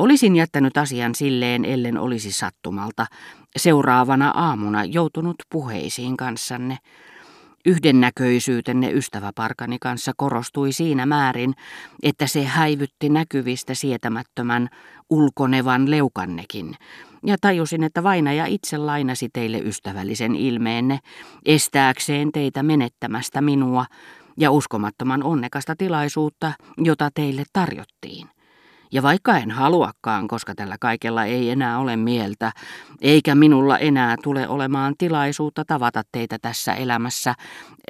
Olisin jättänyt asian silleen, ellen olisi sattumalta, seuraavana aamuna joutunut puheisiin kanssanne. Yhdennäköisyytenne ystäväparkani kanssa korostui siinä määrin, että se häivytti näkyvistä sietämättömän ulkonevan leukannekin, ja tajusin, että vainaja itse lainasi teille ystävällisen ilmeenne, estääkseen teitä menettämästä minua ja uskomattoman onnekasta tilaisuutta, jota teille tarjottiin. Ja vaikka en haluakaan, koska tällä kaikella ei enää ole mieltä, eikä minulla enää tule olemaan tilaisuutta tavata teitä tässä elämässä,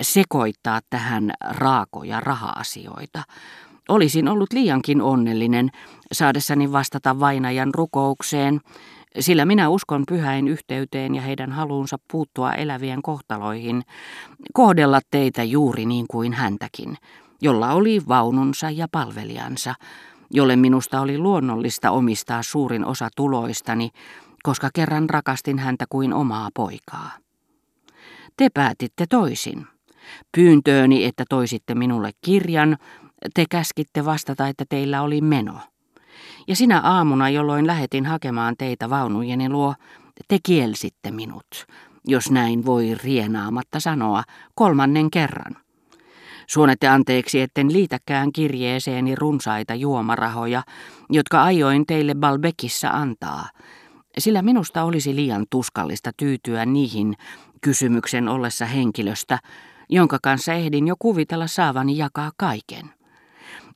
sekoittaa tähän raakoja raha-asioita. Olisin ollut liiankin onnellinen saadessani vastata vainajan rukoukseen, sillä minä uskon pyhäin yhteyteen ja heidän haluunsa puuttua elävien kohtaloihin, kohdella teitä juuri niin kuin häntäkin, jolla oli vaununsa ja palvelijansa, jolle minusta oli luonnollista omistaa suurin osa tuloistani, koska kerran rakastin häntä kuin omaa poikaa. Te päätitte toisin. Pyyntööni, että toisitte minulle kirjan, te käskitte vastata, että teillä oli meno. Ja sinä aamuna, jolloin lähetin hakemaan teitä vaunujeni luo, te kielsitte minut, jos näin voi rienaamatta sanoa, kolmannen kerran. Suonette anteeksi, etten liitäkään kirjeeseeni runsaita juomarahoja, jotka ajoin teille Balbekissa antaa, sillä minusta olisi liian tuskallista tyytyä niihin kysymyksen ollessa henkilöstä, jonka kanssa ehdin jo kuvitella saavani jakaa kaiken.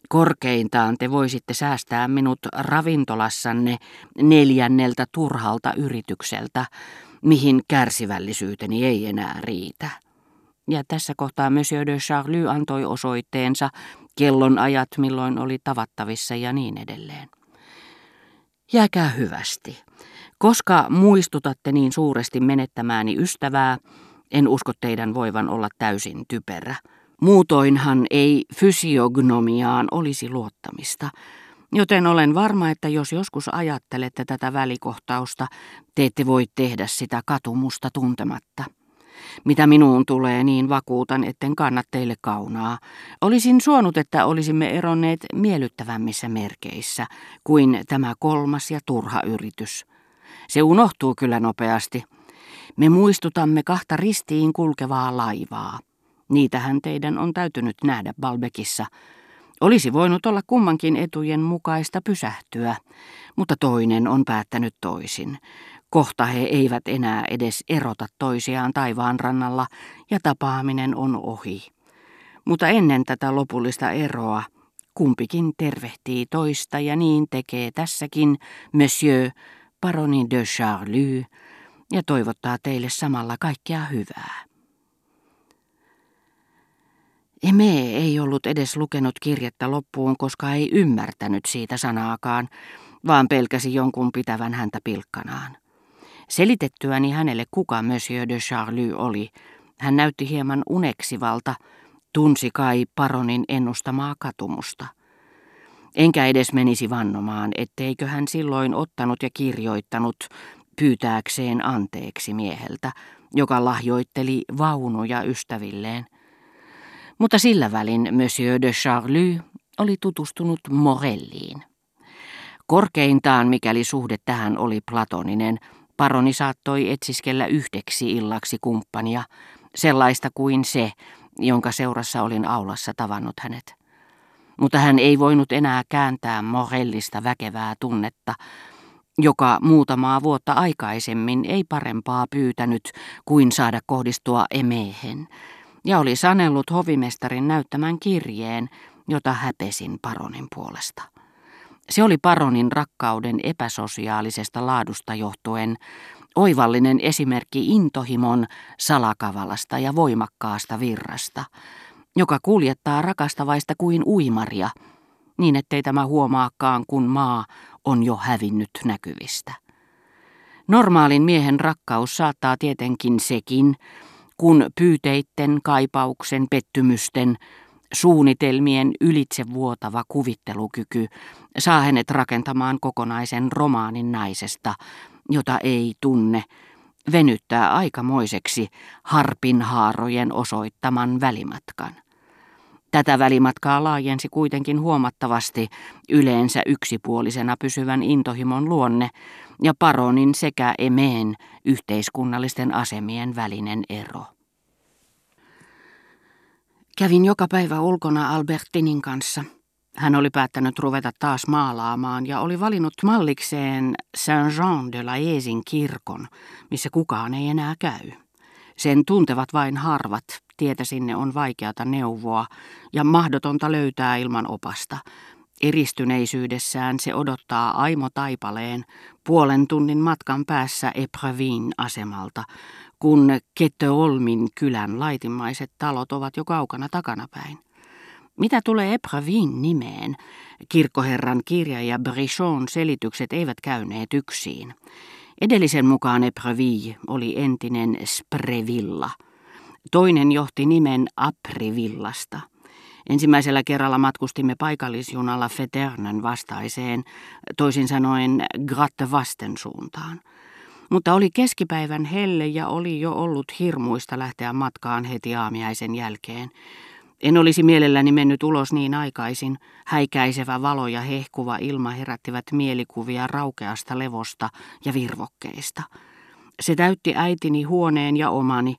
Korkeintaan te voisitte säästää minut ravintolassanne neljänneltä turhalta yritykseltä, mihin kärsivällisyyteni ei enää riitä. Ja tässä kohtaa Monsieur de Charlie antoi osoitteensa, kellonajat milloin oli tavattavissa ja niin edelleen. Jääkää hyvästi. Koska muistutatte niin suuresti menettämääni ystävää, en usko teidän voivan olla täysin typerä. Muutoinhan ei fysiognomiaan olisi luottamista, joten olen varma, että jos joskus ajattelette tätä välikohtausta, te ette voi tehdä sitä katumusta tuntematta. Mitä minuun tulee, niin vakuutan, etten kanna teille kaunaa. Olisin suonut, että olisimme eronneet miellyttävämmissä merkeissä kuin tämä kolmas ja turha yritys. Se unohtuu kyllä nopeasti. Me muistutamme kahta ristiin kulkevaa laivaa. Niitähän teidän on täytynyt nähdä Balbekissa. Olisi voinut olla kummankin etujen mukaista pysähtyä, mutta toinen on päättänyt toisin. Kohta he eivät enää edes erota toisiaan taivaan rannalla ja tapaaminen on ohi. Mutta ennen tätä lopullista eroa kumpikin tervehtii toista ja niin tekee tässäkin Monsieur Paroni de Charlie ja toivottaa teille samalla kaikkea hyvää. Eme ei ollut edes lukenut kirjettä loppuun, koska ei ymmärtänyt siitä sanaakaan, vaan pelkäsi jonkun pitävän häntä pilkkanaan. Selitettyäni hänelle, kuka Monsieur de Charlie oli, hän näytti hieman uneksivalta, tunsi kai paronin ennustamaa katumusta. Enkä edes menisi vannomaan, etteikö hän silloin ottanut ja kirjoittanut pyytääkseen anteeksi mieheltä, joka lahjoitteli vaunuja ystävilleen. Mutta sillä välin Monsieur de Charlie oli tutustunut Morelliin. Korkeintaan, mikäli suhde tähän oli platoninen, Paroni saattoi etsiskellä yhdeksi illaksi kumppania, sellaista kuin se, jonka seurassa olin aulassa tavannut hänet. Mutta hän ei voinut enää kääntää Morellista väkevää tunnetta, joka muutamaa vuotta aikaisemmin ei parempaa pyytänyt kuin saada kohdistua emehen, ja oli sanellut hovimestarin näyttämän kirjeen, jota häpesin paronin puolesta. Se oli paronin rakkauden epäsosiaalisesta laadusta johtuen oivallinen esimerkki intohimon salakavalasta ja voimakkaasta virrasta, joka kuljettaa rakastavaista kuin uimaria, niin ettei tämä huomaakaan, kun maa on jo hävinnyt näkyvistä. Normaalin miehen rakkaus saattaa tietenkin sekin, kun pyyteitten, kaipauksen, pettymysten, suunnitelmien ylitsevuotava kuvittelukyky saa hänet rakentamaan kokonaisen romaanin naisesta, jota ei tunne, venyttää aikamoiseksi harpinhaarojen osoittaman välimatkan. Tätä välimatkaa laajensi kuitenkin huomattavasti yleensä yksipuolisena pysyvän intohimon luonne ja paronin sekä emeen yhteiskunnallisten asemien välinen ero. Kävin joka päivä ulkona Albertinin kanssa. Hän oli päättänyt ruveta taas maalaamaan ja oli valinnut mallikseen Saint-Jean de la Eesin kirkon, missä kukaan ei enää käy. Sen tuntevat vain harvat, tietä sinne on vaikeata neuvoa ja mahdotonta löytää ilman opasta. Eristyneisyydessään se odottaa Aimo Taipaleen puolen tunnin matkan päässä Eprevin asemalta, kun Ketteolmin kylän laitimaiset talot ovat jo kaukana takanapäin. Mitä tulee Eprevin nimeen, kirkkoherran kirja ja Brichon selitykset eivät käyneet yksiin. Edellisen mukaan Epreville oli entinen Sprevilla. Toinen johti nimen Aprivillasta. Ensimmäisellä kerralla matkustimme paikallisjunalla Feternen vastaiseen, toisin sanoen Gratte Vasten suuntaan. Mutta oli keskipäivän helle ja oli jo ollut hirmuista lähteä matkaan heti aamiaisen jälkeen. En olisi mielelläni mennyt ulos niin aikaisin. Häikäisevä valo ja hehkuva ilma herättivät mielikuvia raukeasta levosta ja virvokkeista. Se täytti äitini huoneen ja omani,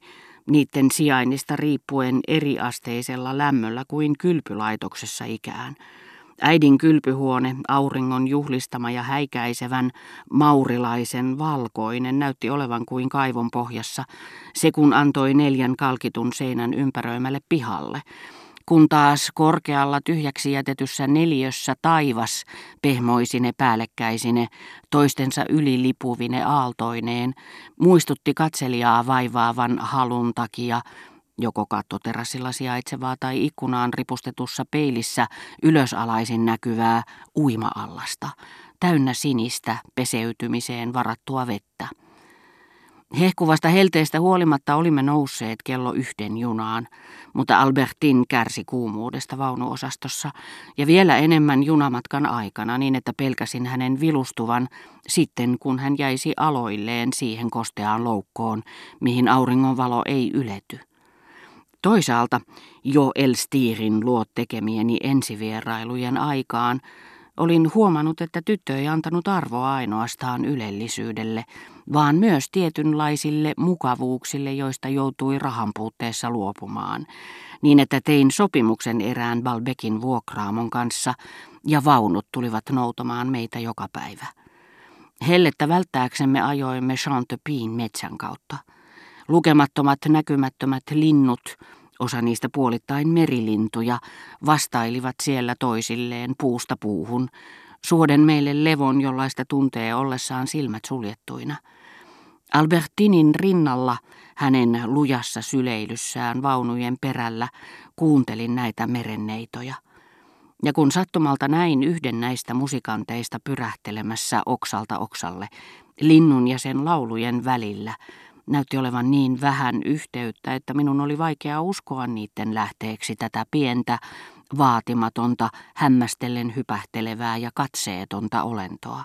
niiden sijainnista riippuen eriasteisella lämmöllä kuin kylpylaitoksessa ikään. Äidin kylpyhuone, auringon juhlistama ja häikäisevän, maurilaisen valkoinen, näytti olevan kuin kaivon pohjassa, se kun antoi neljän kalkitun seinän ympäröimälle pihalle, kun taas korkealla tyhjäksi jätetyssä neliössä taivas pehmoisine päällekkäisine, toistensa ylilipuvine aaltoineen, muistutti katselijaa vaivaavan halun takia joko kattoterassilla sijaitsevaa tai ikkunaan ripustetussa peilissä ylösalaisin näkyvää uima-allasta, täynnä sinistä peseytymiseen varattua vettä. Hehkuvasta helteestä huolimatta olimme nousseet kello yhden junaan, mutta Albertin kärsi kuumuudesta vaunuosastossa ja vielä enemmän junamatkan aikana niin, että pelkäsin hänen vilustuvan sitten, kun hän jäisi aloilleen siihen kosteaan loukkoon, mihin auringonvalo ei ylety. Toisaalta jo Elstirin luot tekemieni ensivierailujen aikaan olin huomannut, että tyttö ei antanut arvoa ainoastaan ylellisyydelle, vaan myös tietynlaisille mukavuuksille, joista joutui rahan puutteessa luopumaan, niin että tein sopimuksen erään Balbekin vuokraamon kanssa ja vaunut tulivat noutamaan meitä joka päivä. Hellettä välttääksemme ajoimme Chantepin metsän kautta. Lukemattomat näkymättömät linnut, osa niistä puolittain merilintuja, vastailivat siellä toisilleen puusta puuhun, suoden meille levon, jollaista tuntee ollessaan silmät suljettuina. Albertinin rinnalla, hänen lujassa syleilyssään vaunujen perällä, kuuntelin näitä merenneitoja. Ja kun sattumalta näin yhden näistä musikanteista pyrähtelemässä oksalta oksalle, linnun ja sen laulujen välillä, näytti olevan niin vähän yhteyttä, että minun oli vaikea uskoa niiden lähteeksi tätä pientä, vaatimatonta, hämmästellen hypähtelevää ja katseetonta olentoa.